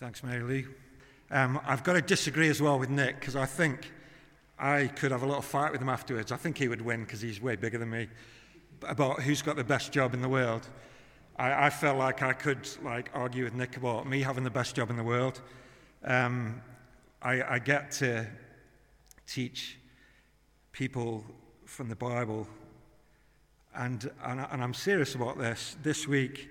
Thanks, Mary Lee. Um, I've got to disagree as well with Nick because I think I could have a little fight with him afterwards. I think he would win because he's way bigger than me about who's got the best job in the world. I, I felt like I could like argue with Nick about me having the best job in the world. Um, I, I get to teach people from the Bible, and, and, and I'm serious about this. This week,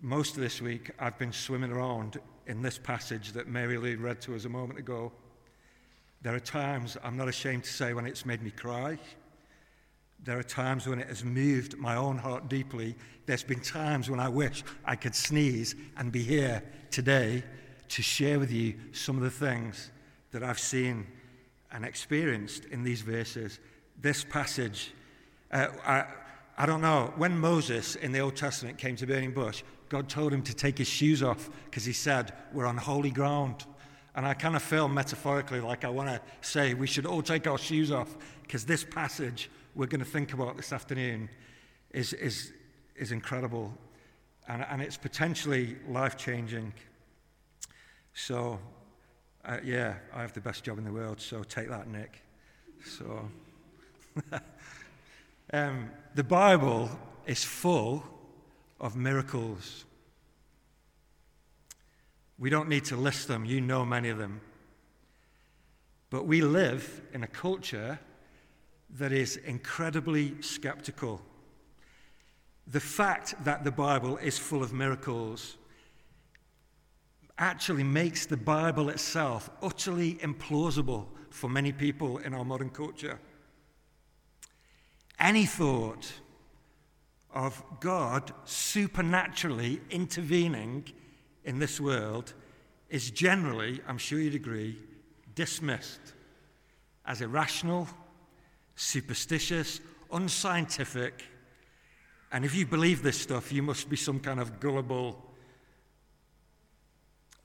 most of this week, I've been swimming around in this passage that Mary Lee read to us a moment ago. There are times, I'm not ashamed to say, when it's made me cry. There are times when it has moved my own heart deeply. There's been times when I wish I could sneeze and be here today to share with you some of the things that I've seen and experienced in these verses. This passage, uh, I, I don't know, when Moses in the Old Testament came to Burning Bush, God told him to take his shoes off because he said, We're on holy ground. And I kind of feel metaphorically like I want to say we should all take our shoes off because this passage we're going to think about this afternoon is, is, is incredible and, and it's potentially life changing. So, uh, yeah, I have the best job in the world, so take that, Nick. So, um, the Bible is full of miracles. We don't need to list them, you know many of them. But we live in a culture that is incredibly skeptical. The fact that the Bible is full of miracles actually makes the Bible itself utterly implausible for many people in our modern culture. Any thought of God supernaturally intervening in this world is generally, I'm sure you'd agree, dismissed as irrational superstitious, unscientific. And if you believe this stuff, you must be some kind of gullible,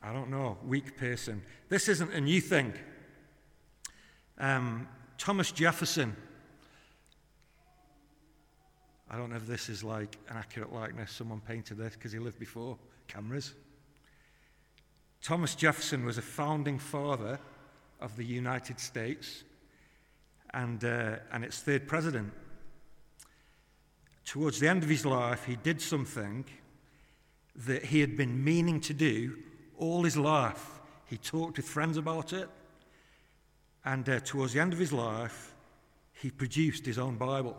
I don't know, weak person. This isn't a new thing. Um, Thomas Jefferson, I don't know if this is like an accurate likeness. Someone painted this because he lived before cameras. Thomas Jefferson was a founding father of the United States and, uh, and its third president. Towards the end of his life, he did something that he had been meaning to do all his life. He talked with friends about it, and uh, towards the end of his life, he produced his own Bible.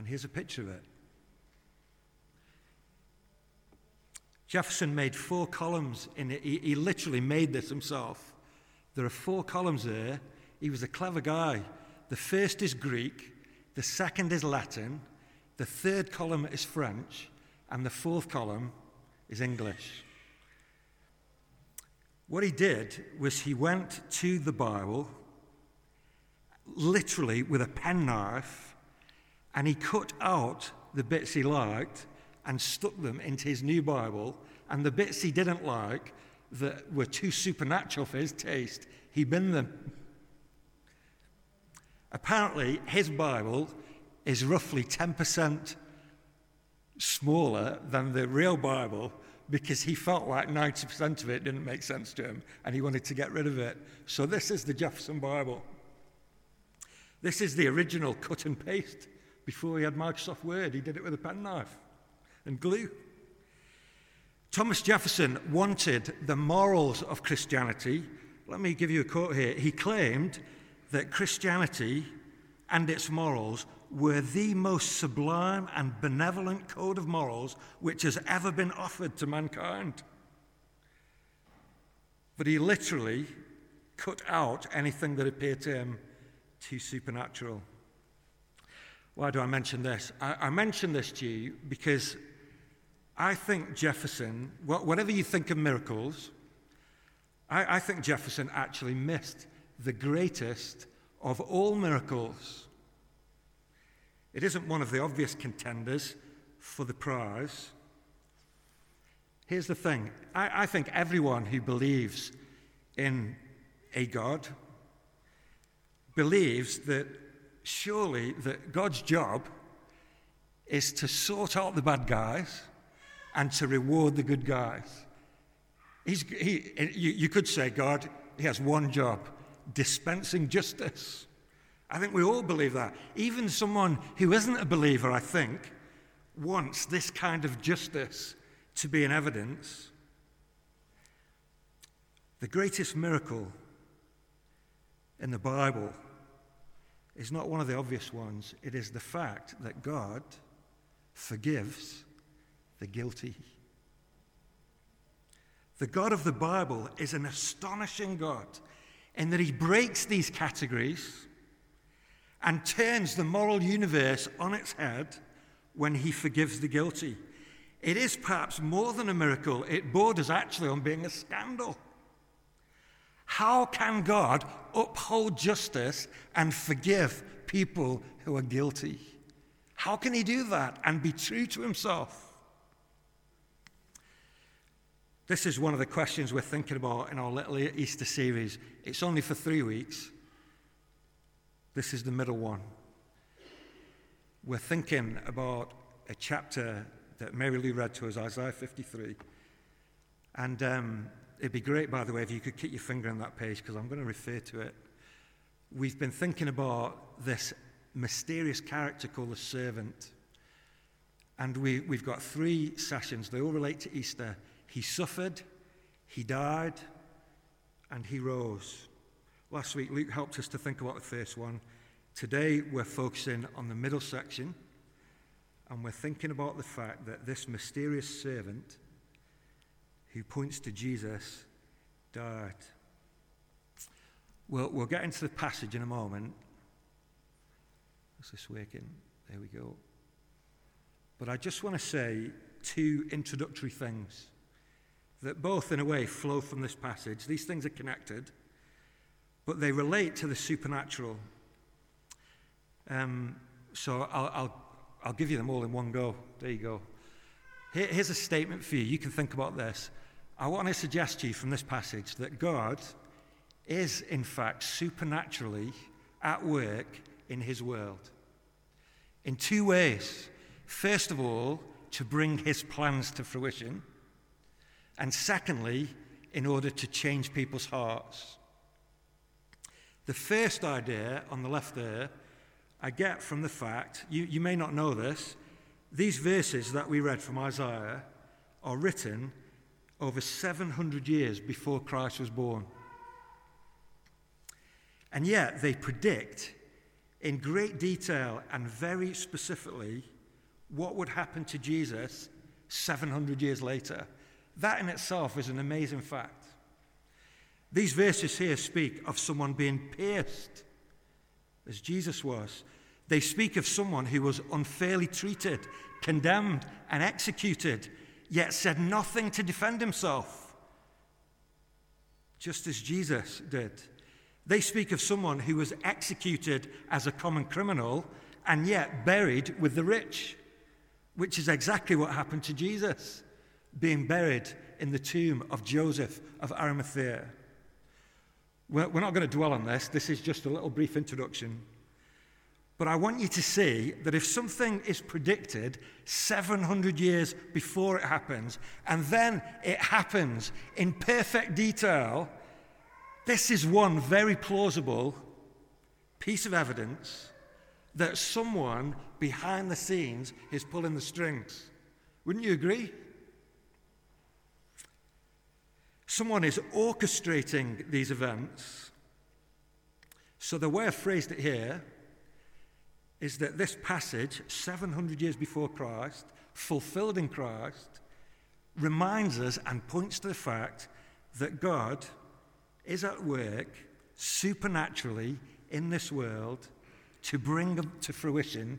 And here's a picture of it. Jefferson made four columns in it. He, he literally made this himself. There are four columns there he was a clever guy. The first is Greek, the second is Latin, the third column is French, and the fourth column is English. What he did was he went to the Bible, literally with a penknife, and he cut out the bits he liked and stuck them into his new Bible, and the bits he didn't like that were too supernatural for his taste, he binned them. Apparently, his Bible is roughly 10% smaller than the real Bible because he felt like 90% of it didn't make sense to him and he wanted to get rid of it. So, this is the Jefferson Bible. This is the original cut and paste. Before he had Microsoft Word, he did it with a penknife and glue. Thomas Jefferson wanted the morals of Christianity. Let me give you a quote here. He claimed that Christianity and its morals were the most sublime and benevolent code of morals which has ever been offered to mankind. But he literally cut out anything that appeared to him too supernatural. Why do I mention this? I, I mention this to you because I think Jefferson, whatever you think of miracles, I, I think Jefferson actually missed the greatest of all miracles. It isn't one of the obvious contenders for the prize. Here's the thing I, I think everyone who believes in a God believes that surely that God's job is to sort out the bad guys and to reward the good guys. He's, he, you, you could say God, he has one job dispensing justice. I think we all believe that. Even someone who isn't a believer, I think, wants this kind of justice to be in evidence. The greatest miracle in the Bible is not one of the obvious ones, it is the fact that God forgives the guilty. The God of the Bible is an astonishing God in that he breaks these categories and turns the moral universe on its head when he forgives the guilty. It is perhaps more than a miracle, it borders actually on being a scandal. How can God uphold justice and forgive people who are guilty? How can he do that and be true to himself? This is one of the questions we're thinking about in our little Easter series. It's only for three weeks. This is the middle one. We're thinking about a chapter that Mary Lou read to us, Isaiah 53. And um, It'd be great, by the way, if you could keep your finger on that page because I'm going to refer to it. We've been thinking about this mysterious character called the servant. And we, we've got three sessions. They all relate to Easter. He suffered, he died, and he rose. Last week, Luke helped us to think about the first one. Today, we're focusing on the middle section, and we're thinking about the fact that this mysterious servant who points to Jesus, died. We'll, we'll get into the passage in a moment. Is this working? There we go. But I just want to say two introductory things that both, in a way, flow from this passage. These things are connected, but they relate to the supernatural. Um, so I'll, I'll, I'll give you them all in one go. There you go. Here, here's a statement for you. You can think about this. I want to suggest to you from this passage that God is, in fact, supernaturally at work in his world in two ways. First of all, to bring his plans to fruition, and secondly, in order to change people's hearts. The first idea on the left there, I get from the fact, you, you may not know this, these verses that we read from Isaiah are written over 700 years before Christ was born. And yet they predict in great detail and very specifically what would happen to Jesus 700 years later. That in itself is an amazing fact. These verses here speak of someone being pierced, as Jesus was. They speak of someone who was unfairly treated, condemned, and executed yet said nothing to defend himself, just as Jesus did. They speak of someone who was executed as a common criminal and yet buried with the rich, which is exactly what happened to Jesus, being buried in the tomb of Joseph of Arimathea. We're not going to dwell on this, this is just a little brief introduction. But I want you to see that if something is predicted 700 years before it happens, and then it happens in perfect detail, this is one very plausible piece of evidence that someone behind the scenes is pulling the strings. Wouldn't you agree? Someone is orchestrating these events. So the way I phrased it here is that this passage, 700 years before Christ, fulfilled in Christ, reminds us and points to the fact that God is at work supernaturally in this world to bring to fruition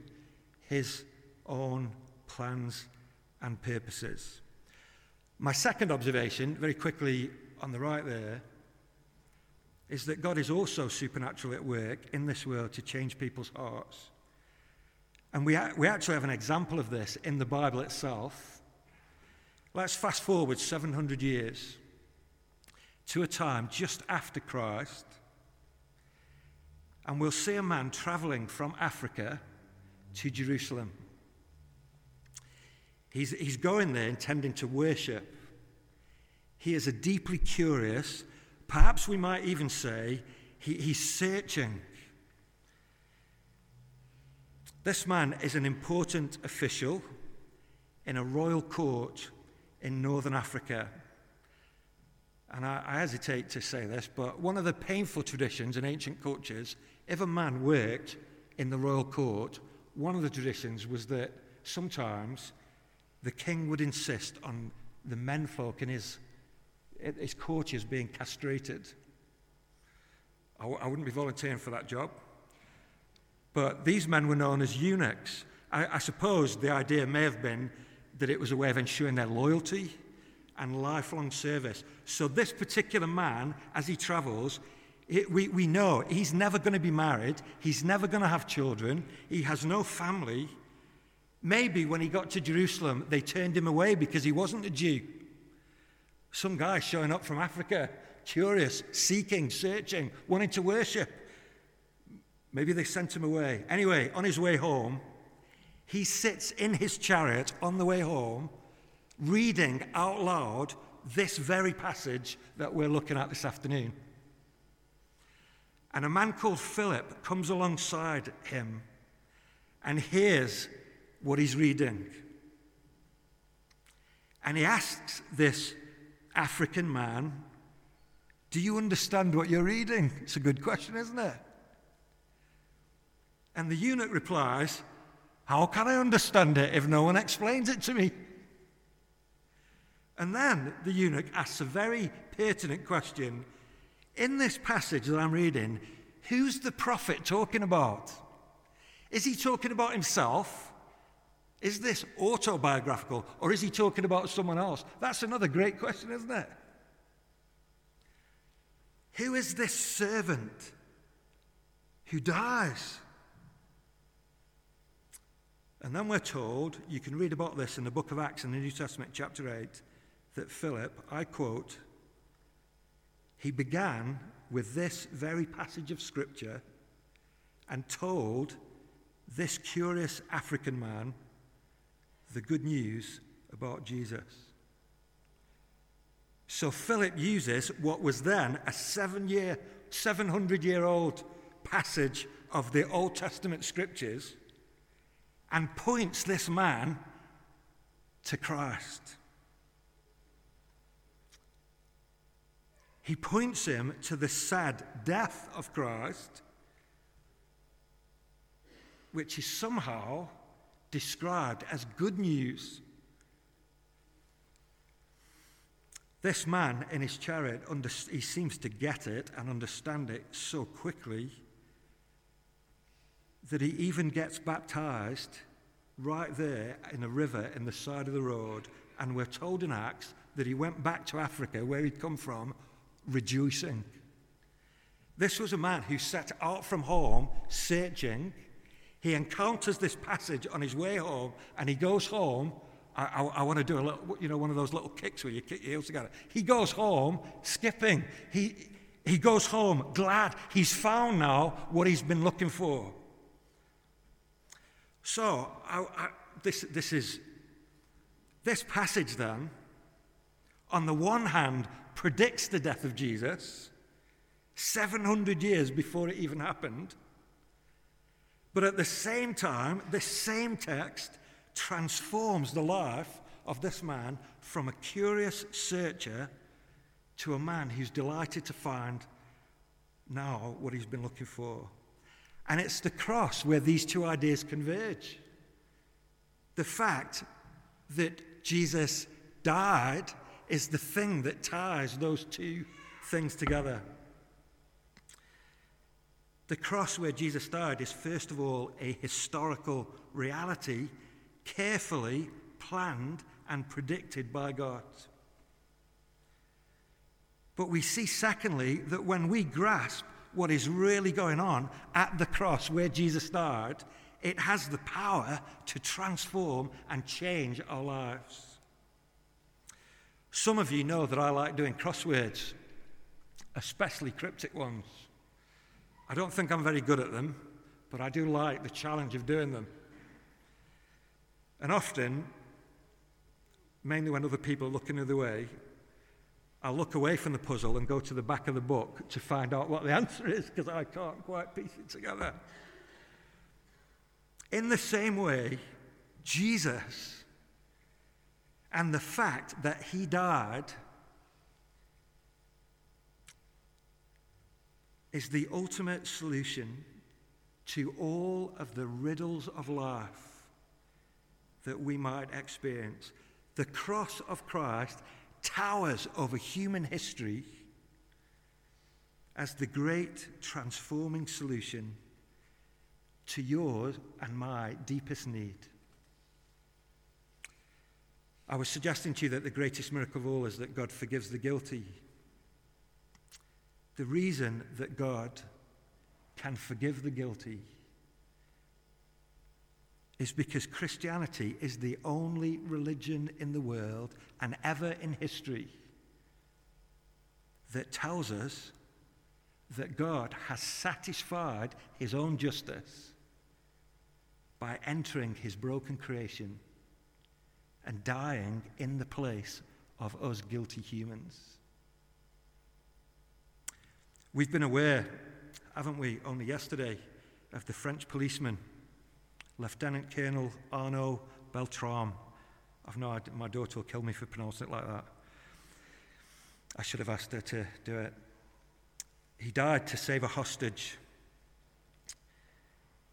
his own plans and purposes. My second observation, very quickly on the right there, is that God is also supernaturally at work in this world to change people's hearts. And we, we actually have an example of this in the Bible itself. Let's fast forward 700 years to a time just after Christ, and we'll see a man traveling from Africa to Jerusalem. He's, he's going there intending to worship. He is a deeply curious, perhaps we might even say, he, he's searching. This man is an important official in a royal court in northern Africa. And I, I, hesitate to say this, but one of the painful traditions in ancient cultures, if a man worked in the royal court, one of the traditions was that sometimes the king would insist on the menfolk in his, his courtiers being castrated. I w- I wouldn't be volunteering for that job. But these men were known as eunuchs. I, I suppose the idea may have been that it was a way of ensuring their loyalty and lifelong service. So, this particular man, as he travels, it, we, we know he's never going to be married, he's never going to have children, he has no family. Maybe when he got to Jerusalem, they turned him away because he wasn't a Jew. Some guy showing up from Africa, curious, seeking, searching, wanting to worship. Maybe they sent him away. Anyway, on his way home, he sits in his chariot on the way home, reading out loud this very passage that we're looking at this afternoon. And a man called Philip comes alongside him and hears what he's reading. And he asks this African man, Do you understand what you're reading? It's a good question, isn't it? And the eunuch replies, How can I understand it if no one explains it to me? And then the eunuch asks a very pertinent question. In this passage that I'm reading, who's the prophet talking about? Is he talking about himself? Is this autobiographical or is he talking about someone else? That's another great question, isn't it? Who is this servant who dies? And then we're told, you can read about this in the book of Acts in the New Testament, chapter 8, that Philip, I quote, he began with this very passage of scripture and told this curious African man the good news about Jesus. So Philip uses what was then a seven year, 700 year old passage of the Old Testament scriptures and points this man to Christ. He points him to the sad death of Christ, which is somehow described as good news. This man in his chariot, he seems to get it and understand it so quickly that he even gets baptized right there in a river in the side of the road. And we're told in Acts that he went back to Africa, where he'd come from, rejoicing. This was a man who set out from home searching. He encounters this passage on his way home, and he goes home. I, I, I want to do a little, you know, one of those little kicks where you kick your heels together. He goes home skipping. He, he goes home glad he's found now what he's been looking for. So, I, I, this, this is this passage then, on the one hand, predicts the death of Jesus 700 years before it even happened. But at the same time, this same text transforms the life of this man from a curious searcher to a man who's delighted to find now what he's been looking for. And it's the cross where these two ideas converge. The fact that Jesus died is the thing that ties those two things together. The cross where Jesus died is, first of all, a historical reality carefully planned and predicted by God. But we see, secondly, that when we grasp what is really going on at the cross where Jesus died, it has the power to transform and change our lives. Some of you know that I like doing crosswords, especially cryptic ones. I don't think I'm very good at them, but I do like the challenge of doing them. And often, mainly when other people are looking the other way, I'll look away from the puzzle and go to the back of the book to find out what the answer is because I can't quite piece it together. In the same way, Jesus and the fact that he died is the ultimate solution to all of the riddles of life that we might experience. The cross of Christ towers over human history as the great transforming solution to yours and my deepest need. I was suggesting to you that the greatest miracle of all is that God forgives the guilty. The reason that God can forgive the guilty is because Christianity is the only religion in the world and ever in history that tells us that God has satisfied his own justice by entering his broken creation and dying in the place of us guilty humans. We've been aware, haven't we, only yesterday, of the French policeman, Lieutenant Colonel Arnaud Beltrame. I've no idea, my daughter will kill me for pronouncing it like that. I should have asked her to do it. He died to save a hostage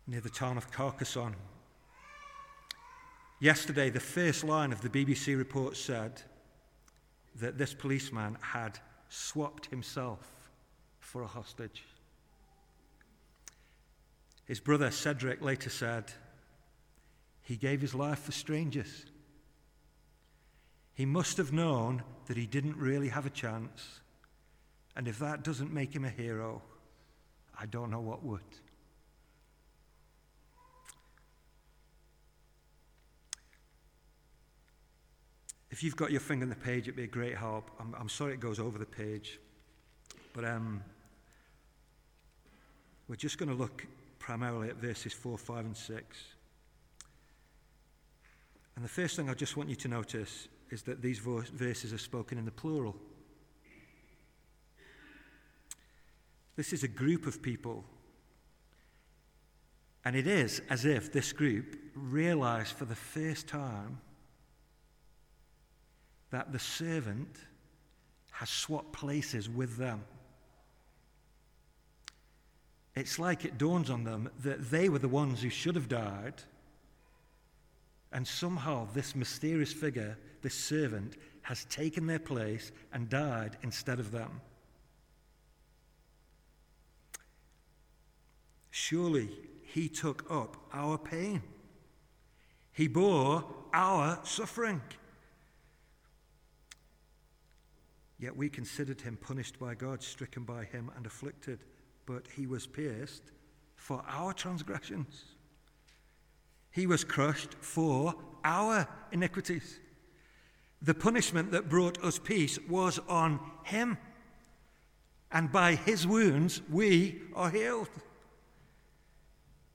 near the town of Carcassonne Yesterday, the first line of the BBC report said that this policeman had swapped himself for a hostage. His brother Cedric later said he gave his life for strangers. He must have known that he didn't really have a chance. And if that doesn't make him a hero, I don't know what would. If you've got your finger on the page, it'd be a great help. I'm, I'm sorry it goes over the page. But um, we're just going to look primarily at verses 4, 5, and 6. And the first thing I just want you to notice is that these verses are spoken in the plural. This is a group of people. And it is as if this group realized for the first time that the servant has swapped places with them. It's like it dawns on them that they were the ones who should have died, and somehow this mysterious figure, this servant, has taken their place and died instead of them. Surely he took up our pain. He bore our suffering. Yet we considered him punished by God, stricken by him, and afflicted. But he was pierced for our transgressions, he was crushed for our iniquities. The punishment that brought us peace was on him. And by his wounds, we are healed.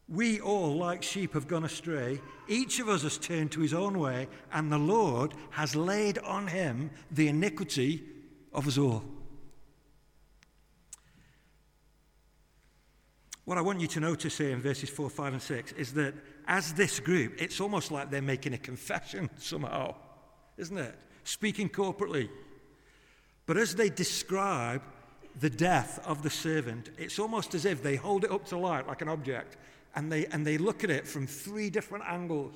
We all, like sheep, have gone astray. Each of us has turned to his own way, and the Lord has laid on him the iniquity of us all. What I want you to notice here in verses 4, 5, and 6 is that as this group, it's almost like they're making a confession somehow, isn't it? Speaking corporately. But as they describe the death of the servant, it's almost as if they hold it up to light like an object and they, and they look at it from three different angles.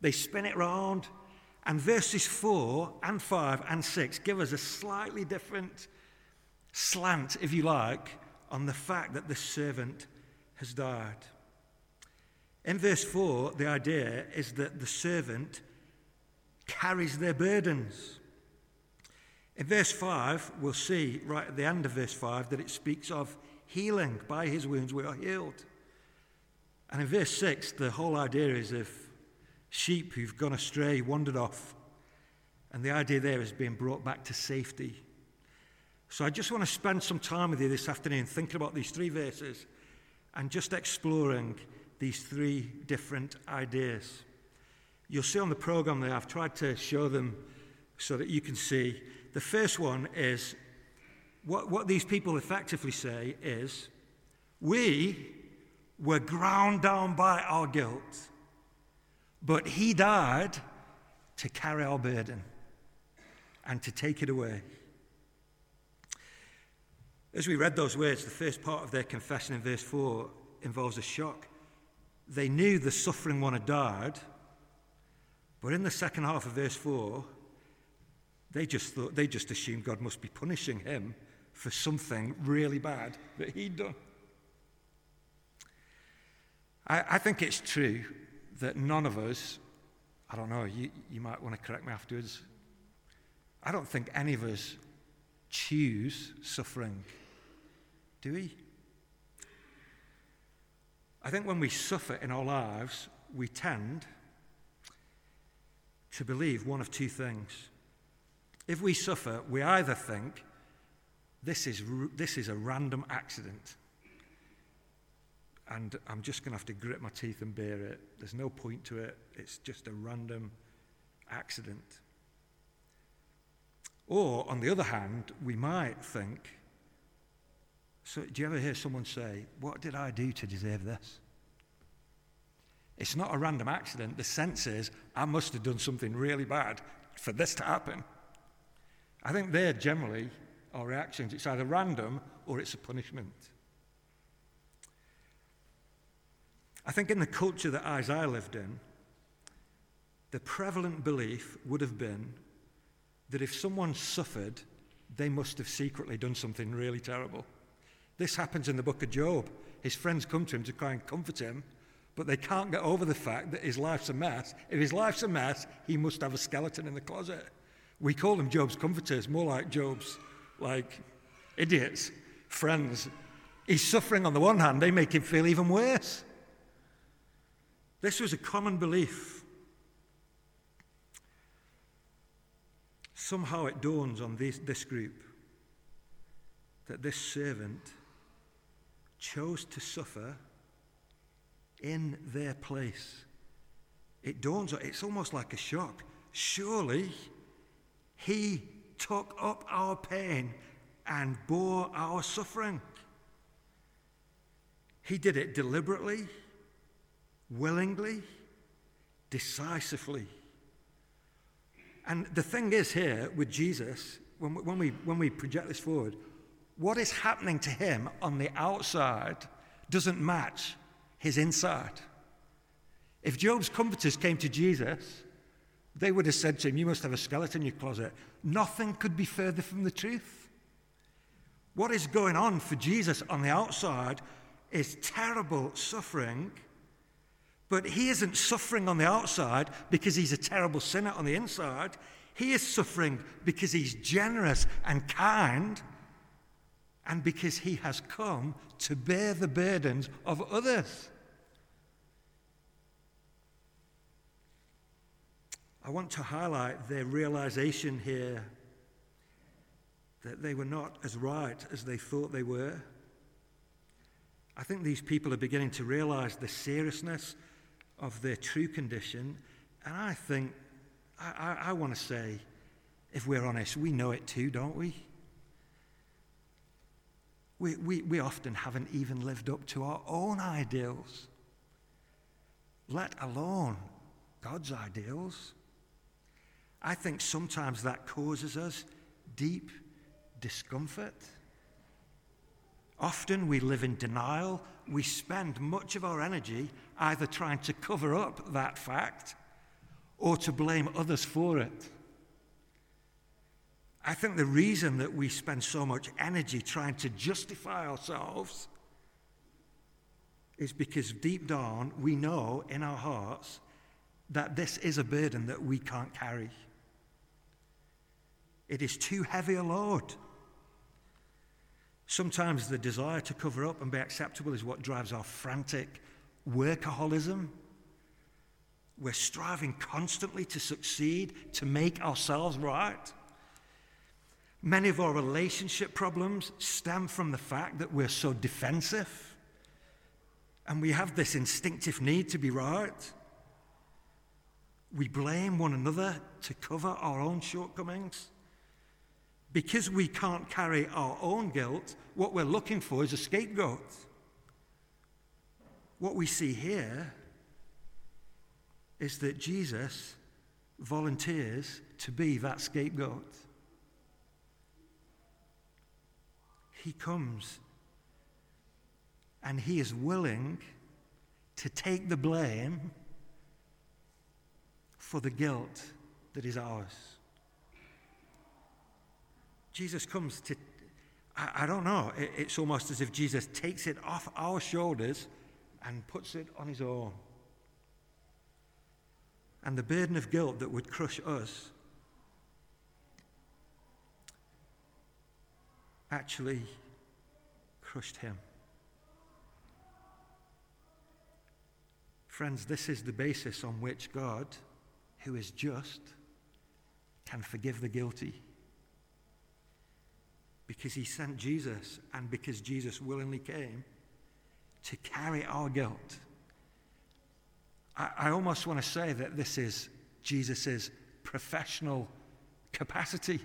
They spin it round, and verses 4 and 5 and 6 give us a slightly different slant, if you like, on the fact that the servant has died. In verse 4, the idea is that the servant carries their burdens. In verse 5, we'll see right at the end of verse 5 that it speaks of healing. By his wounds we are healed. And in verse 6, the whole idea is of sheep who've gone astray, wandered off. And the idea there is being brought back to safety. So I just want to spend some time with you this afternoon thinking about these three verses and just exploring these three different ideas. You'll see on the program there, I've tried to show them so that you can see. The first one is what, what these people effectively say is we were ground down by our guilt, but he died to carry our burden and to take it away. As we read those words, the first part of their confession in verse 4 involves a shock. They knew the suffering one had died, but in the second half of verse 4, they just thought they just assumed God must be punishing him for something really bad that he'd done. I, I think it's true that none of us, I don't know, you, you might want to correct me afterwards. I don't think any of us choose suffering, do we? I think when we suffer in our lives, we tend to believe one of two things. If we suffer, we either think this is, this is a random accident and I'm just going to have to grit my teeth and bear it. There's no point to it, it's just a random accident. Or, on the other hand, we might think, so do you ever hear someone say, What did I do to deserve this? It's not a random accident. The sense is, I must have done something really bad for this to happen. I think they're generally our reactions. It's either random or it's a punishment. I think in the culture that Isaiah lived in, the prevalent belief would have been that if someone suffered, they must have secretly done something really terrible. This happens in the book of Job. His friends come to him to try and comfort him, but they can't get over the fact that his life's a mess. If his life's a mess, he must have a skeleton in the closet. We call them Job's comforters, more like Job's like idiots, friends. He's suffering on the one hand, they make him feel even worse. This was a common belief. Somehow it dawns on this, this group that this servant chose to suffer in their place. It dawns, it's almost like a shock. Surely he took up our pain and bore our suffering. He did it deliberately willingly, decisively. And the thing is here with Jesus, when we, when we, when we project this forward, what is happening to him on the outside doesn't match his inside. If Job's comforters came to Jesus, they would have said to him, You must have a skeleton in your closet. Nothing could be further from the truth. What is going on for Jesus on the outside is terrible suffering but he isn't suffering on the outside because he's a terrible sinner on the inside. He is suffering because he's generous and kind and because he has come to bear the burdens of others. I want to highlight their realization here that they were not as right as they thought they were. I think these people are beginning to realize the seriousness of their true condition. And I think, I, I, I want to say, if we're honest, we know it too, don't we? We, we, we often haven't even lived up to our own ideals, let alone God's ideals. I think sometimes that causes us deep discomfort. Often we live in denial. We spend much of our energy either trying to cover up that fact or to blame others for it. I think the reason that we spend so much energy trying to justify ourselves is because deep down we know in our hearts that this is a burden that we can't carry. It is too heavy a load. Sometimes the desire to cover up and be acceptable is what drives our frantic workaholism. We're striving constantly to succeed, to make ourselves right. Many of our relationship problems stem from the fact that we're so defensive and we have this instinctive need to be right. We blame one another to cover our own shortcomings. because we can't carry our own guilt, what we're looking for is a scapegoat. What we see here is that Jesus volunteers to be that scapegoat. He comes and he is willing to take the blame for the guilt that is ours. Jesus comes to, I, I don't know, it, it's almost as if Jesus takes it off our shoulders and puts it on his own. And the burden of guilt that would crush us actually crushed him. Friends, this is the basis on which God, who is just, can forgive the guilty. Because he sent Jesus and because Jesus willingly came to carry our guilt. I, I almost want to say that this is Jesus' professional capacity.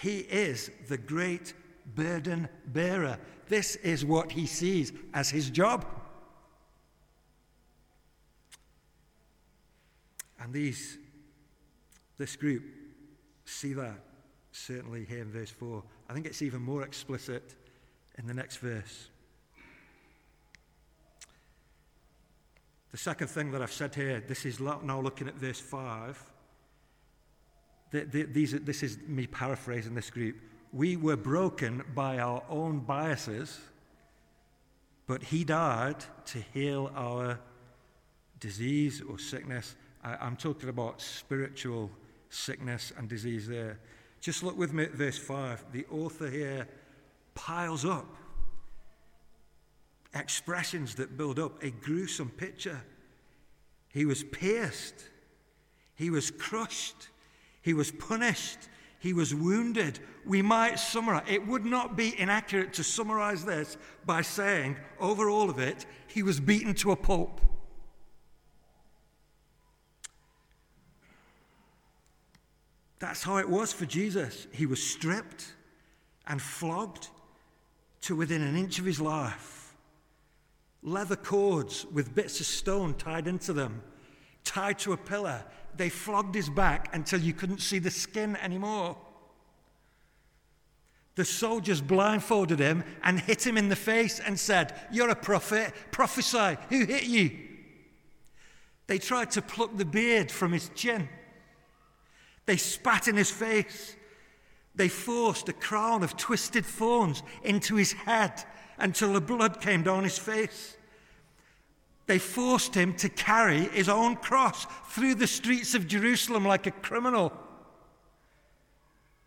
He is the great burden bearer. This is what he sees as his job. And these, this group see that certainly here in verse 4. I think it's even more explicit in the next verse. The second thing that I've said here, this is now looking at verse 5. The, the, these, this is me paraphrasing this group. We were broken by our own biases, but He died to heal our disease or sickness. I, am talking about spiritual sickness and disease there. Just look with me at verse 5. The author here piles up expressions that build up a gruesome picture. He was pierced, he was crushed, he was punished, he was wounded. We might summarize, it would not be inaccurate to summarize this by saying, over all of it, he was beaten to a pulp. That's how it was for Jesus. He was stripped and flogged to within an inch of his life leather cords with bits of stone tied into them, tied to a pillar. They flogged his back until you couldn't see the skin anymore. The soldiers blindfolded him and hit him in the face and said, You're a prophet, prophesy. Who hit you? They tried to pluck the beard from his chin. They spat in his face. They forced a crown of twisted thorns into his head until the blood came down his face. They forced him to carry his own cross through the streets of Jerusalem like a criminal.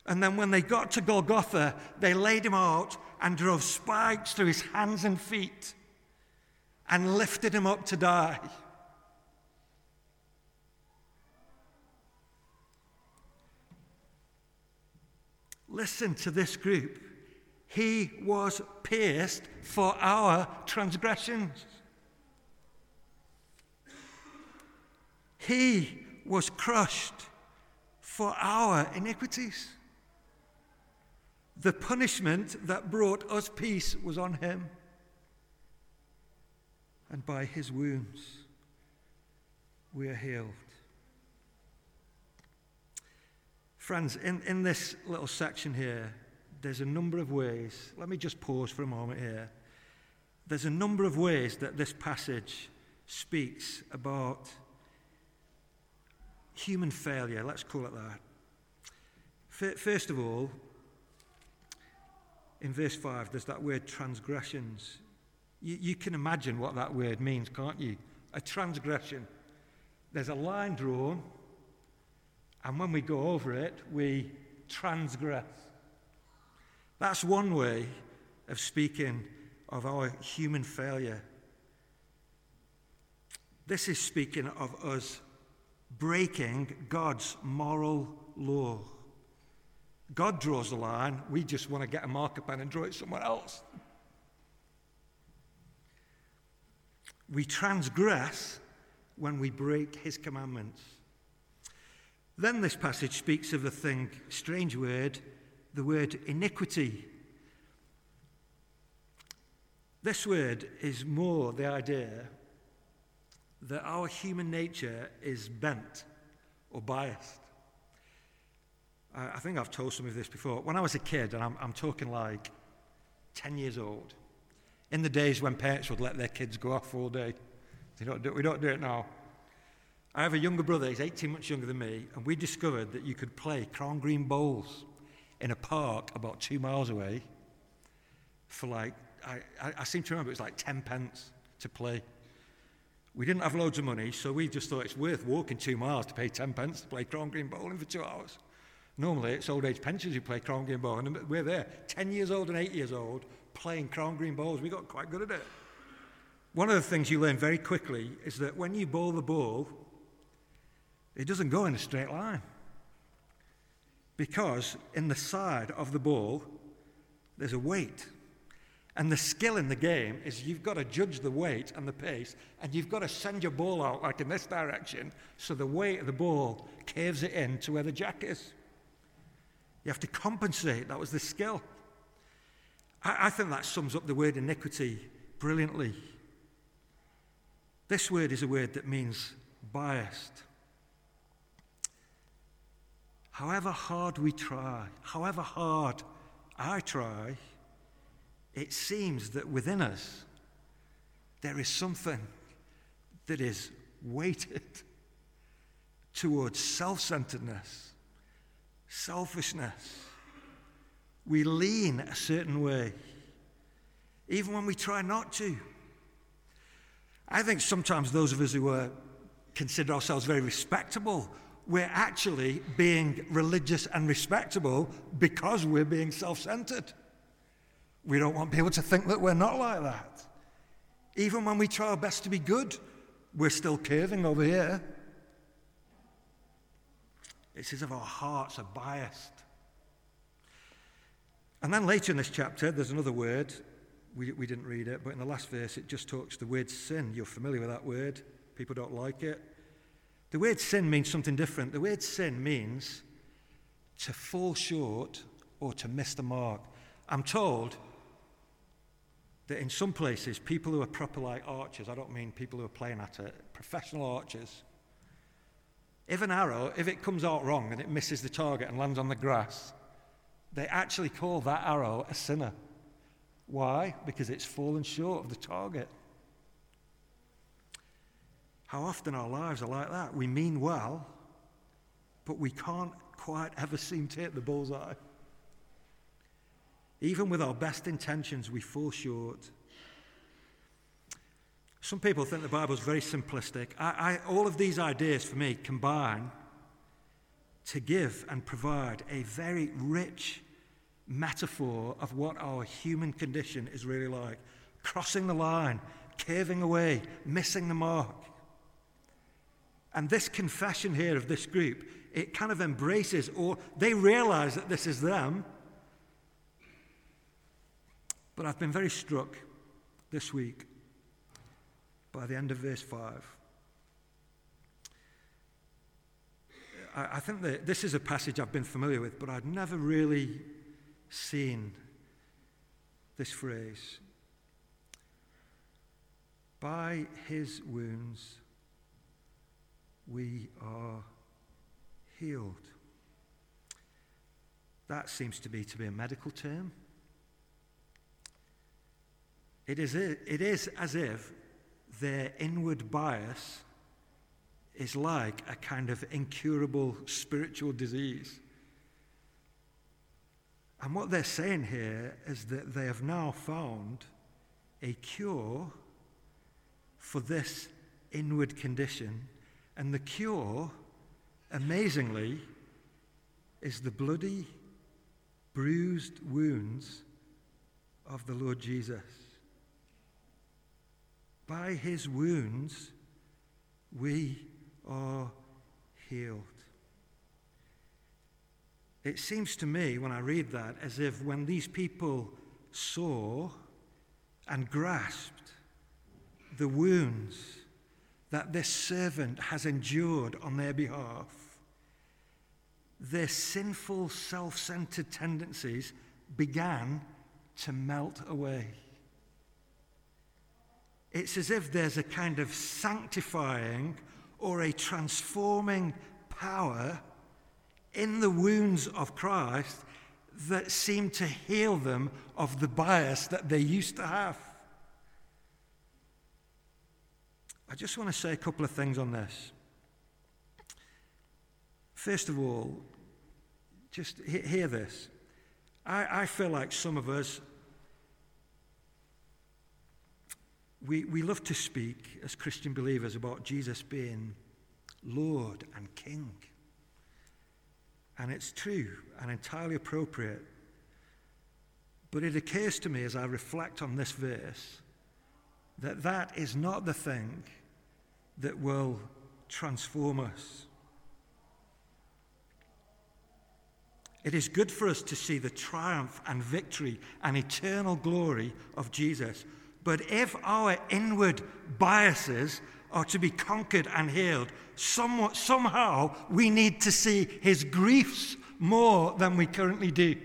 And then when they got to Golgotha, they laid him out and drove spikes through his hands and feet and lifted him up to die. Listen to this group. He was pierced for our transgressions. He was crushed for our iniquities. The punishment that brought us peace was on him. And by his wounds, we are healed. Friends, in, in this little section here, there's a number of ways. Let me just pause for a moment here. There's a number of ways that this passage speaks about human failure, let's call it that. First of all, in verse 5, there's that word transgressions. You, you, can imagine what that word means, can't you? A transgression. There's a line drawn, and when we go over it, we transgress. That's one way of speaking of our human failure. This is speaking of us breaking God's moral law. God draws the line, we just want to get a marker pen and draw it somewhere else. We transgress when we break his commandments. Then this passage speaks of a thing, strange word, the word iniquity. This word is more the idea that our human nature is bent or biased. I think I've told some of this before. When I was a kid, and I'm, I'm talking like 10 years old, in the days when parents would let their kids go off all day, we don't do, we don't do it now. I have a younger brother, he's 18 months younger than me, and we discovered that you could play Crown Green Bowls in a park about two miles away for like, I, I, I seem to remember it was like 10 pence to play. We didn't have loads of money, so we just thought it's worth walking two miles to pay 10 pence to play Crown Green Bowling for two hours. Normally, it's old age pensions who play Crown Green Bowling, and we're there, 10 years old and 8 years old, playing Crown Green Bowls. We got quite good at it. One of the things you learn very quickly is that when you bowl the ball, it doesn't go in a straight line. Because in the side of the ball, there's a weight. And the skill in the game is you've got to judge the weight and the pace, and you've got to send your ball out like in this direction so the weight of the ball caves it in to where the jack is. You have to compensate. That was the skill. I, I think that sums up the word iniquity brilliantly. This word is a word that means biased. However hard we try, however hard I try, it seems that within us there is something that is weighted towards self centeredness, selfishness. We lean a certain way, even when we try not to. I think sometimes those of us who are, consider ourselves very respectable, we're actually being religious and respectable because we're being self centered. We don't want people to think that we're not like that. Even when we try our best to be good, we're still curving over here. It's as if our hearts are biased. And then later in this chapter, there's another word. We, we didn't read it, but in the last verse, it just talks the word sin. You're familiar with that word. People don't like it. The word sin means something different. The word sin means to fall short or to miss the mark. I'm told that in some places, people who are proper like archers, I don't mean people who are playing at it, professional archers, if an arrow, if it comes out wrong and it misses the target and lands on the grass, they actually call that arrow a sinner. Why? Because it's fallen short of the target. How often our lives are like that. We mean well, but we can't quite ever seem to hit the bullseye. Even with our best intentions, we fall short. Some people think the Bible is very simplistic. I, I, all of these ideas for me combine to give and provide a very rich metaphor of what our human condition is really like crossing the line, caving away, missing the mark. And this confession here of this group, it kind of embraces, or they realize that this is them, but I've been very struck this week by the end of verse 5. I, I think that this is a passage I've been familiar with, but I'd never really seen this phrase. By his wounds we are healed. That seems to be to be a medical term. It is, it is as if their inward bias is like a kind of incurable spiritual disease. And what they're saying here is that they have now found a cure for this inward condition. And the cure, amazingly, is the bloody, bruised wounds of the Lord Jesus. By his wounds, we are healed. It seems to me, when I read that, as if when these people saw and grasped the wounds that this servant has endured on their behalf, their sinful, self centered tendencies began to melt away. It's as if there's a kind of sanctifying or a transforming power in the wounds of Christ that seem to heal them of the bias that they used to have. I just want to say a couple of things on this. First of all, just hear this. I, I feel like some of us, we, we love to speak as Christian believers about Jesus being Lord and King. And it's true and entirely appropriate. But it occurs to me as I reflect on this verse that that is not the thing that will transform us. It is good for us to see the triumph and victory and eternal glory of Jesus. But if our inward biases are to be conquered and healed, somewhat, somehow we need to see his griefs more than we currently do.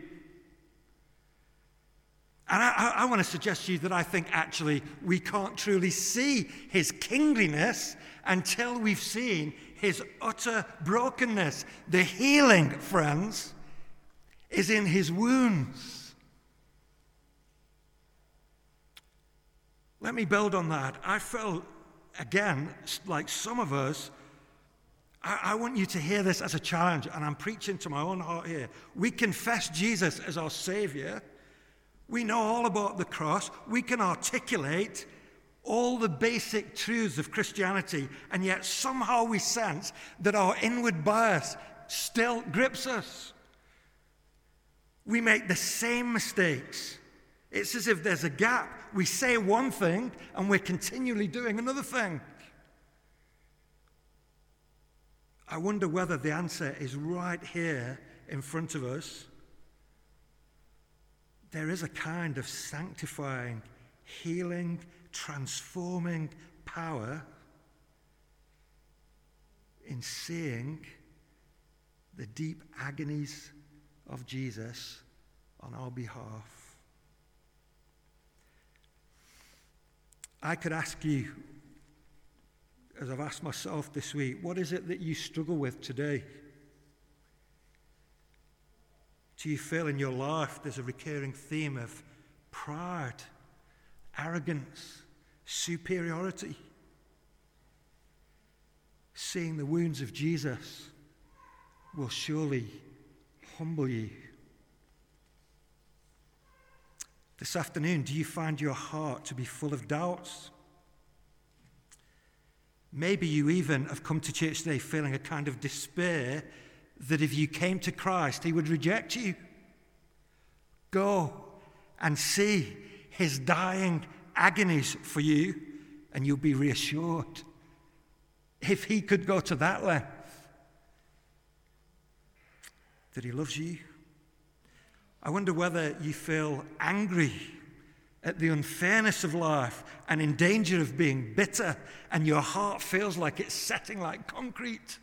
And I, I, I want to suggest to you that I think actually we can't truly see his kingliness until we've seen his utter brokenness. The healing, friends, is in his wounds. Let me build on that. I feel, again, like some of us, I, I, want you to hear this as a challenge, and I'm preaching to my own heart here. We confess Jesus as our Savior. We know all about the cross. We can articulate all the basic truths of Christianity, and yet somehow we sense that our inward bias still grips us we make the same mistakes. It's as if there's a gap. We say one thing and we're continually doing another thing. I wonder whether the answer is right here in front of us. There is a kind of sanctifying, healing, transforming power in seeing the deep agonies of Jesus on our behalf. I could ask you, as I've asked myself this week, what is it that you struggle with today? Do you feel in your life there's a recurring theme of pride, arrogance, superiority? Seeing the wounds of Jesus will surely humble you. This afternoon, do you find your heart to be full of doubts? Maybe you even have come to church today feeling a kind of despair that if you came to Christ, he would reject you. Go and see his dying agonies for you, and you'll be reassured. If he could go to that length, that He loves you. I wonder whether you feel angry at the unfairness of life and in danger of being bitter, and your heart feels like it's setting like concrete.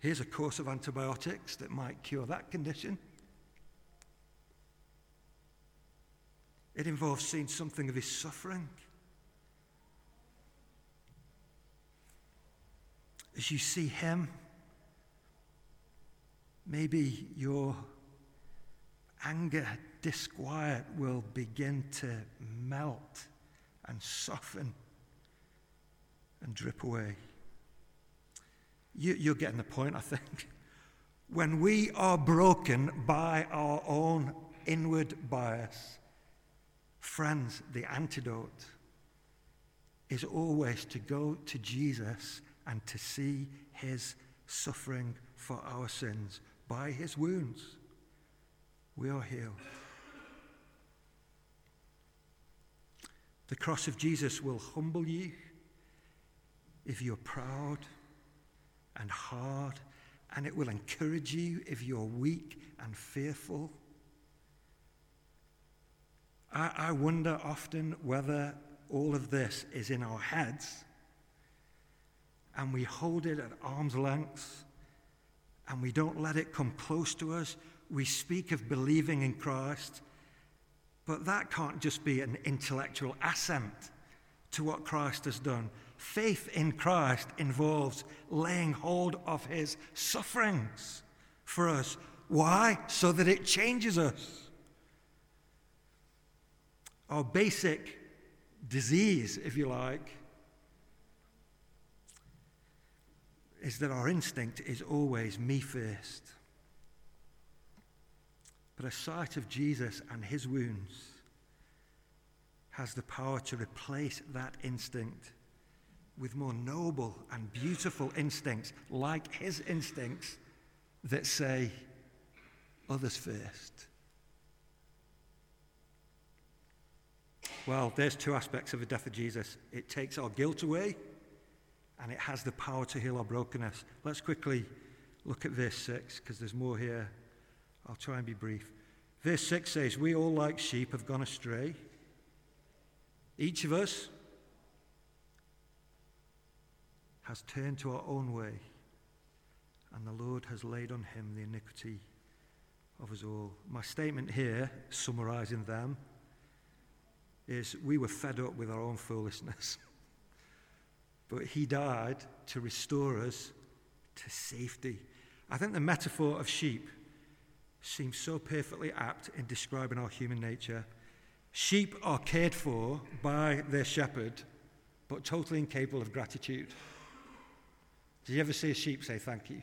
Here's a course of antibiotics that might cure that condition. It involves seeing something of his suffering. As you see him, Maybe your anger, disquiet will begin to melt and soften and drip away. You, are getting the point, I think. When we are broken by our own inward bias, friends, the antidote is always to go to Jesus and to see his suffering for our sins by his wounds, we are healed. The cross of Jesus will humble you if you're proud and hard, and it will encourage you if you're weak and fearful. I, I wonder often whether all of this is in our heads and we hold it at arm's length and we don't let it come close to us. We speak of believing in Christ, but that can't just be an intellectual assent to what Christ has done. Faith in Christ involves laying hold of his sufferings for us. Why? So that it changes us. Our basic disease, if you like, is that our instinct is always me first. But a sight of Jesus and his wounds has the power to replace that instinct with more noble and beautiful instincts, like his instincts that say, others first. Well, there's two aspects of the death of Jesus it takes our guilt away, and it has the power to heal our brokenness. Let's quickly look at verse 6, because there's more here. I'll try and be brief. Verse 6 says, We all, like sheep, have gone astray. Each of us has turned to our own way, and the Lord has laid on him the iniquity of us all. My statement here, summarizing them, is we were fed up with our own foolishness. but he died to restore us to safety. I think the metaphor of sheep seems so perfectly apt in describing our human nature. Sheep are cared for by their shepherd, but totally incapable of gratitude. Did you ever see a sheep say thank you?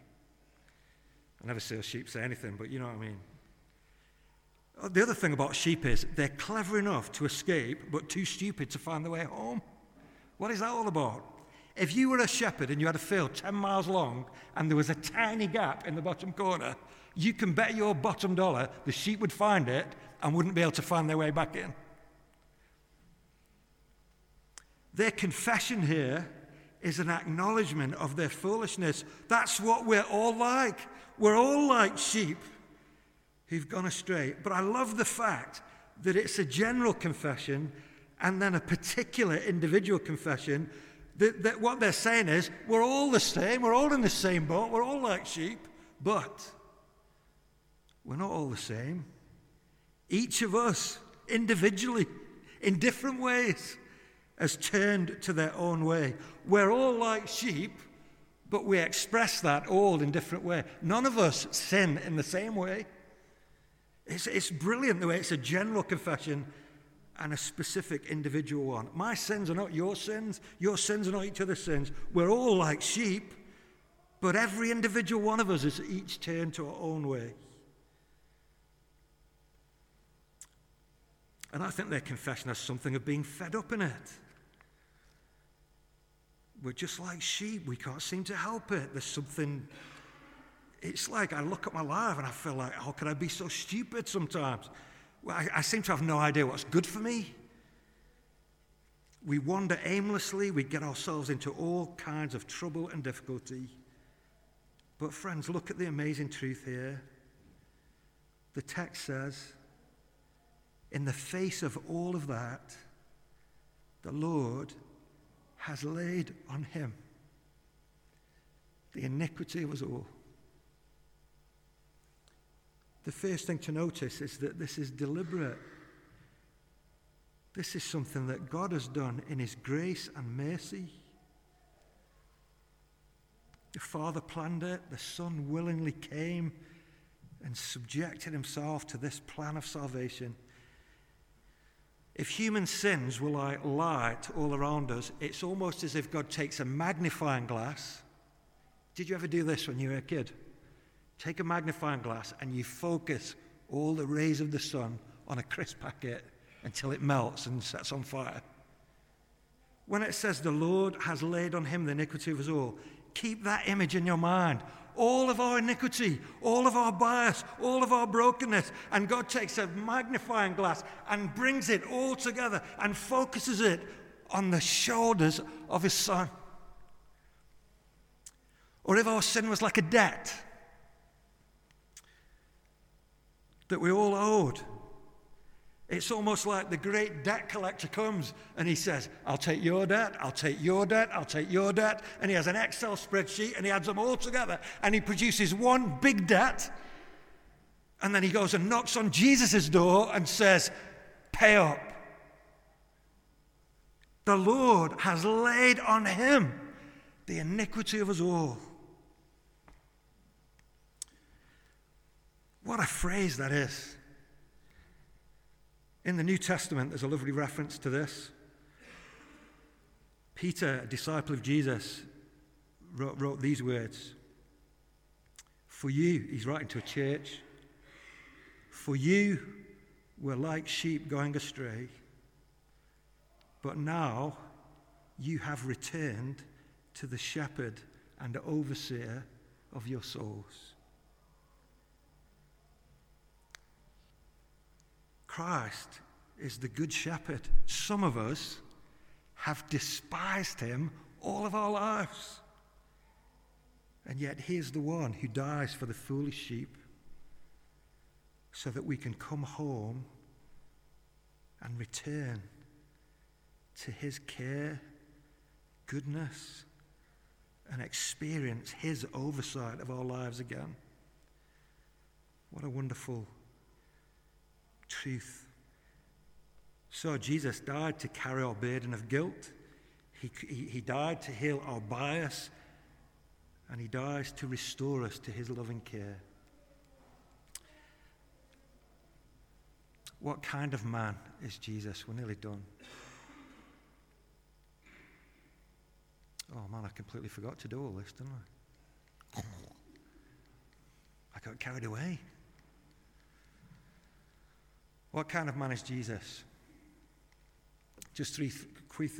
I never see a sheep say anything, but you know what I mean. Uh, the other thing about sheep is they're clever enough to escape, but too stupid to find their way home. What is that all about? If you were a shepherd and you had a field 10 miles long and there was a tiny gap in the bottom corner, you can bet your bottom dollar the sheep would find it and wouldn't be able to find their way back in. Their confession here is an acknowledgement of their foolishness. That's what we're all like. We're all like sheep who've gone astray. But I love the fact that it's a general confession and then a particular individual confession. That, that what they're saying is, we're all the same, we're all in the same boat, we're all like sheep, but we're not all the same. Each of us, individually, in different ways, has turned to their own way. We're all like sheep, but we express that all in different ways. None of us sin in the same way. It's, it's brilliant the way it's a general confession and a specific individual one. My sins are not your sins, your sins are not each other's sins. We're all like sheep, but every individual one of us is each turned to our own way. And I think their confession has something of being fed up in it. We're just like sheep. We can't seem to help it. There's something it's like I look at my life and I feel like, how could I be so stupid sometimes? Well, I, I seem to have no idea what's good for me. We wander aimlessly, we get ourselves into all kinds of trouble and difficulty. But, friends, look at the amazing truth here. The text says, in the face of all of that, the Lord has laid on him the iniquity of us all. The first thing to notice is that this is deliberate. This is something that God has done in His grace and mercy. The Father planned it, the Son willingly came and subjected Himself to this plan of salvation. If human sins were like light all around us, it's almost as if God takes a magnifying glass. Did you ever do this when you were a kid? Take a magnifying glass and you focus all the rays of the sun on a crisp packet until it melts and sets on fire. When it says the Lord has laid on him the iniquity of us all, keep that image in your mind. All of our iniquity, all of our bias, all of our brokenness. And God takes a magnifying glass and brings it all together and focuses it on the shoulders of his son. Or if our sin was like a debt, that we all owed. It's almost like the great debt collector comes and he says, I'll take your debt, I'll take your debt, I'll take your debt. And he has an Excel spreadsheet and he adds them all together and he produces one big debt. And then he goes and knocks on Jesus' door and says, Pay up. The Lord has laid on him the iniquity of us all. What a phrase that is. In the New Testament, there's a lovely reference to this. Peter, a disciple of Jesus, wrote, wrote these words For you, he's writing to a church, for you were like sheep going astray, but now you have returned to the shepherd and overseer of your souls. Christ is the good shepherd. Some of us have despised him all of our lives. And yet, he is the one who dies for the foolish sheep so that we can come home and return to his care, goodness, and experience his oversight of our lives again. What a wonderful truth. So Jesus died to carry our burden of guilt. He, he, he died to heal our bias. And he dies to restore us to his loving care. What kind of man is Jesus? We're nearly done. Oh man, I completely forgot to do all this, didn't I? I got carried away. What kind of man is Jesus? Just three, quick,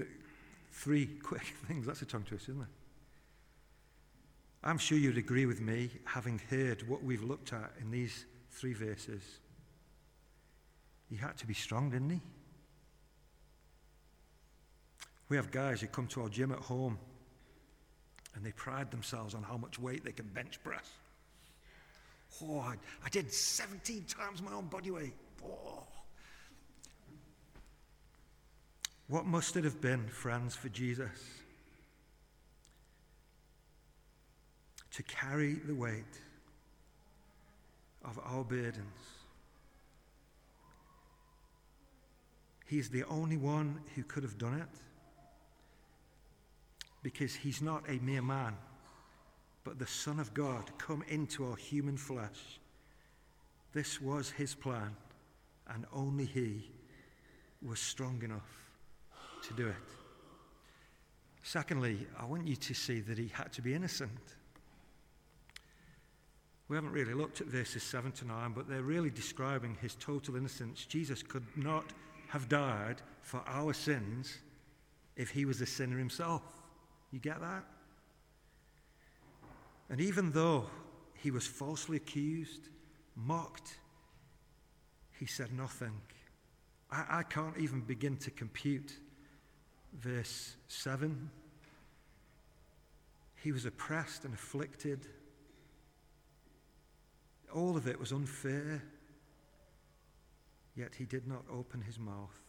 three quick things. That's a tongue twister, isn't it? I'm sure you'd agree with me, having heard what we've looked at in these three verses. He had to be strong, didn't he? We have guys who come to our gym at home and they pride themselves on how much weight they can bench press. Oh, I, I did 17 times my own body weight. What must it have been, friends, for Jesus to carry the weight of our burdens? He's the only one who could have done it because he's not a mere man, but the Son of God come into our human flesh. This was his plan and only He was strong enough to do it. Secondly, I want you to see that He had to be innocent. We haven't really looked at verses 7 to 9, but they're really describing His total innocence. Jesus could not have died for our sins if He was a sinner Himself. You get that? And even though He was falsely accused, mocked, he said nothing. I, I can't even begin to compute verse 7. He was oppressed and afflicted. All of it was unfair, yet he did not open his mouth.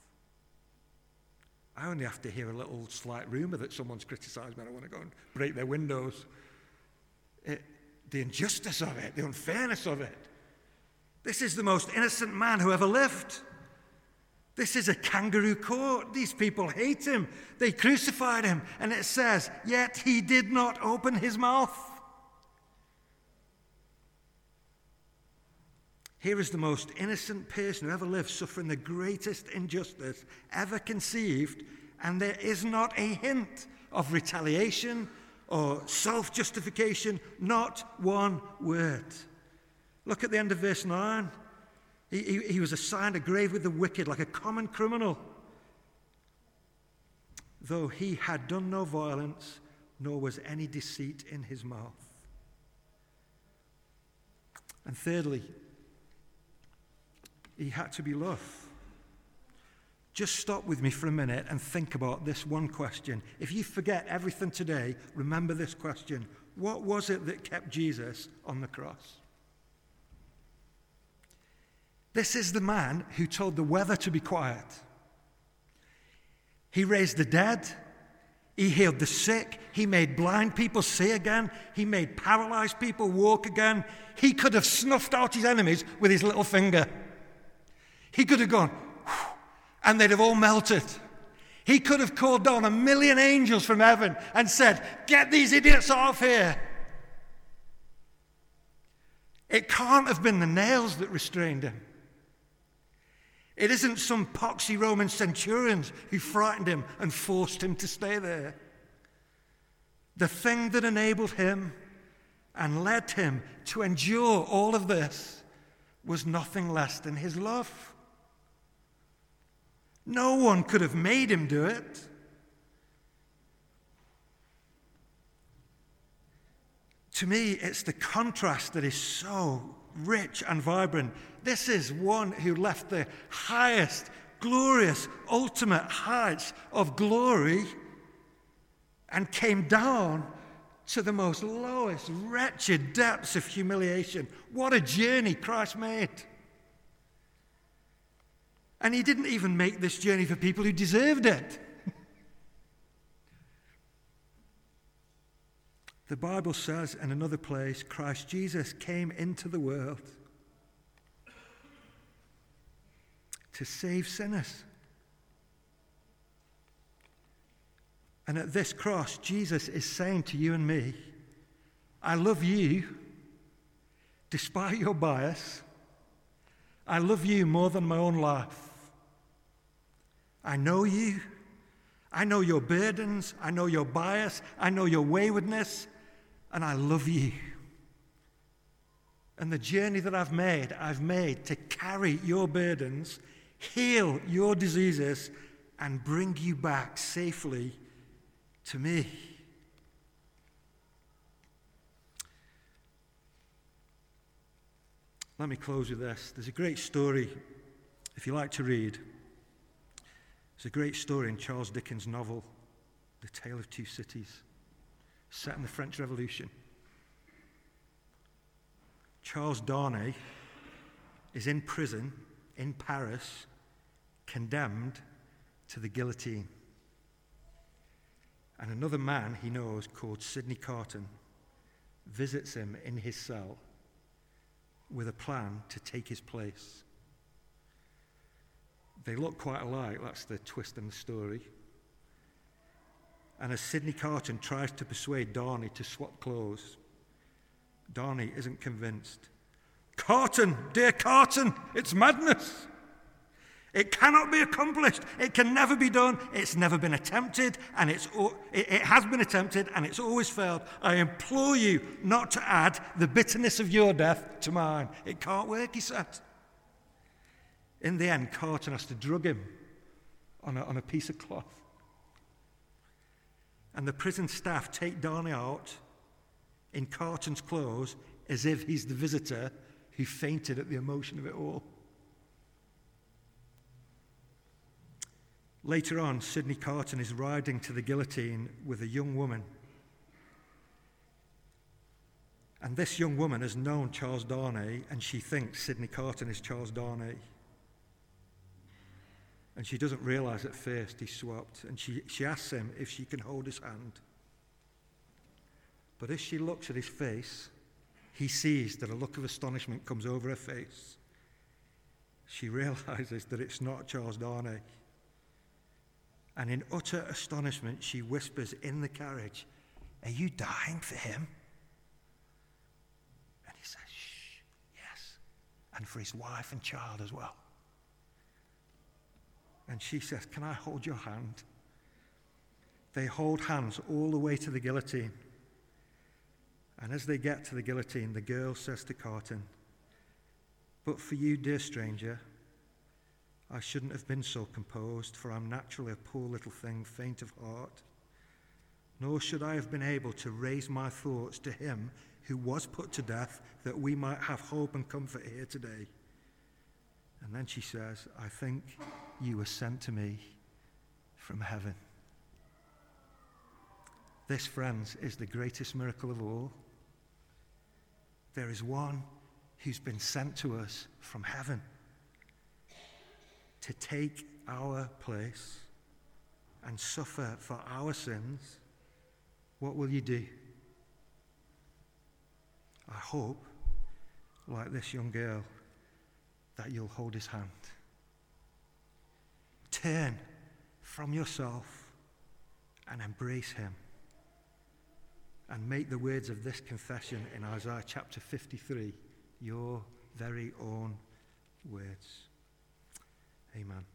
I only have to hear a little slight rumor that someone's criticized me. I want to go and break their windows. It, the injustice of it, the unfairness of it. This is the most innocent man who ever lived. This is a kangaroo court. These people hate him. They crucified him. And it says, Yet he did not open his mouth. Here is the most innocent person who ever lived suffering the greatest injustice ever conceived, and there is not a hint of retaliation or self justification, not one word. Look at the end of verse 9. He, he, he was assigned a grave with the wicked, like a common criminal. Though he had done no violence, nor was any deceit in his mouth. And thirdly, he had to be loved. Just stop with me for a minute and think about this one question. If you forget everything today, remember this question What was it that kept Jesus on the cross? This is the man who told the weather to be quiet. He raised the dead. He healed the sick. He made blind people see again. He made paralyzed people walk again. He could have snuffed out his enemies with his little finger. He could have gone, and they'd have all melted. He could have called down a million angels from heaven and said, Get these idiots off here. It can't have been the nails that restrained him. It isn't some poxy Roman centurions who frightened him and forced him to stay there. The thing that enabled him and led him to endure all of this was nothing less than his love. No one could have made him do it. To me, it's the contrast that is so rich and vibrant. This is one who left the highest, glorious, ultimate heights of glory and came down to the most lowest, wretched depths of humiliation. What a journey Christ made. And he didn't even make this journey for people who deserved it. the Bible says in another place Christ Jesus came into the world to save sinners. And at this cross, Jesus is saying to you and me, I love you despite your bias. I love you more than my own life. I know you. I know your burdens. I know your bias. I know your waywardness. And I love you. And the journey that I've made, I've made to carry your burdens, heal your diseases, and bring you back safely to me. Let me close with this. There's a great story, if you like to read. It's a great story in Charles Dickens' novel, The Tale of Two Cities, set in the French Revolution. Charles Darnay is in prison in Paris, condemned to the guillotine. And another man he knows called Sidney Carton visits him in his cell with a plan to take his place. They look quite alike, that's the twist in the story. And as Sidney Carton tries to persuade Darnay to swap clothes, Darnay isn't convinced. Carton, dear Carton, it's madness. It cannot be accomplished. It can never be done. It's never been attempted, and it's, it, has been attempted, and it's always failed. I implore you not to add the bitterness of your death to mine. It can't work, he said. In the end, Carton has to drug him on a, on a piece of cloth. And the prison staff take Darnay out in Carton's clothes as if he's the visitor who fainted at the emotion of it all. Later on, Sidney Carton is riding to the guillotine with a young woman. And this young woman has known Charles Darnay, and she thinks Sidney Carton is Charles Darnay. And she doesn't realize at first he's swapped. And she, she asks him if she can hold his hand. But as she looks at his face, he sees that a look of astonishment comes over her face. She realizes that it's not Charles Darnay. And in utter astonishment, she whispers in the carriage, Are you dying for him? And he says, Shh, yes. And for his wife and child as well. And she says, Can I hold your hand? They hold hands all the way to the guillotine. And as they get to the guillotine, the girl says to Carton, But for you, dear stranger, I shouldn't have been so composed, for I'm naturally a poor little thing, faint of heart. Nor should I have been able to raise my thoughts to him who was put to death, that we might have hope and comfort here today. And then she says, I think you were sent to me from heaven. This, friends, is the greatest miracle of all. There is one who's been sent to us from heaven. To take our place and suffer for our sins, what will you do? I hope, like this young girl, that you'll hold his hand. Turn from yourself and embrace him. And make the words of this confession in Isaiah chapter 53 your very own words. Amen.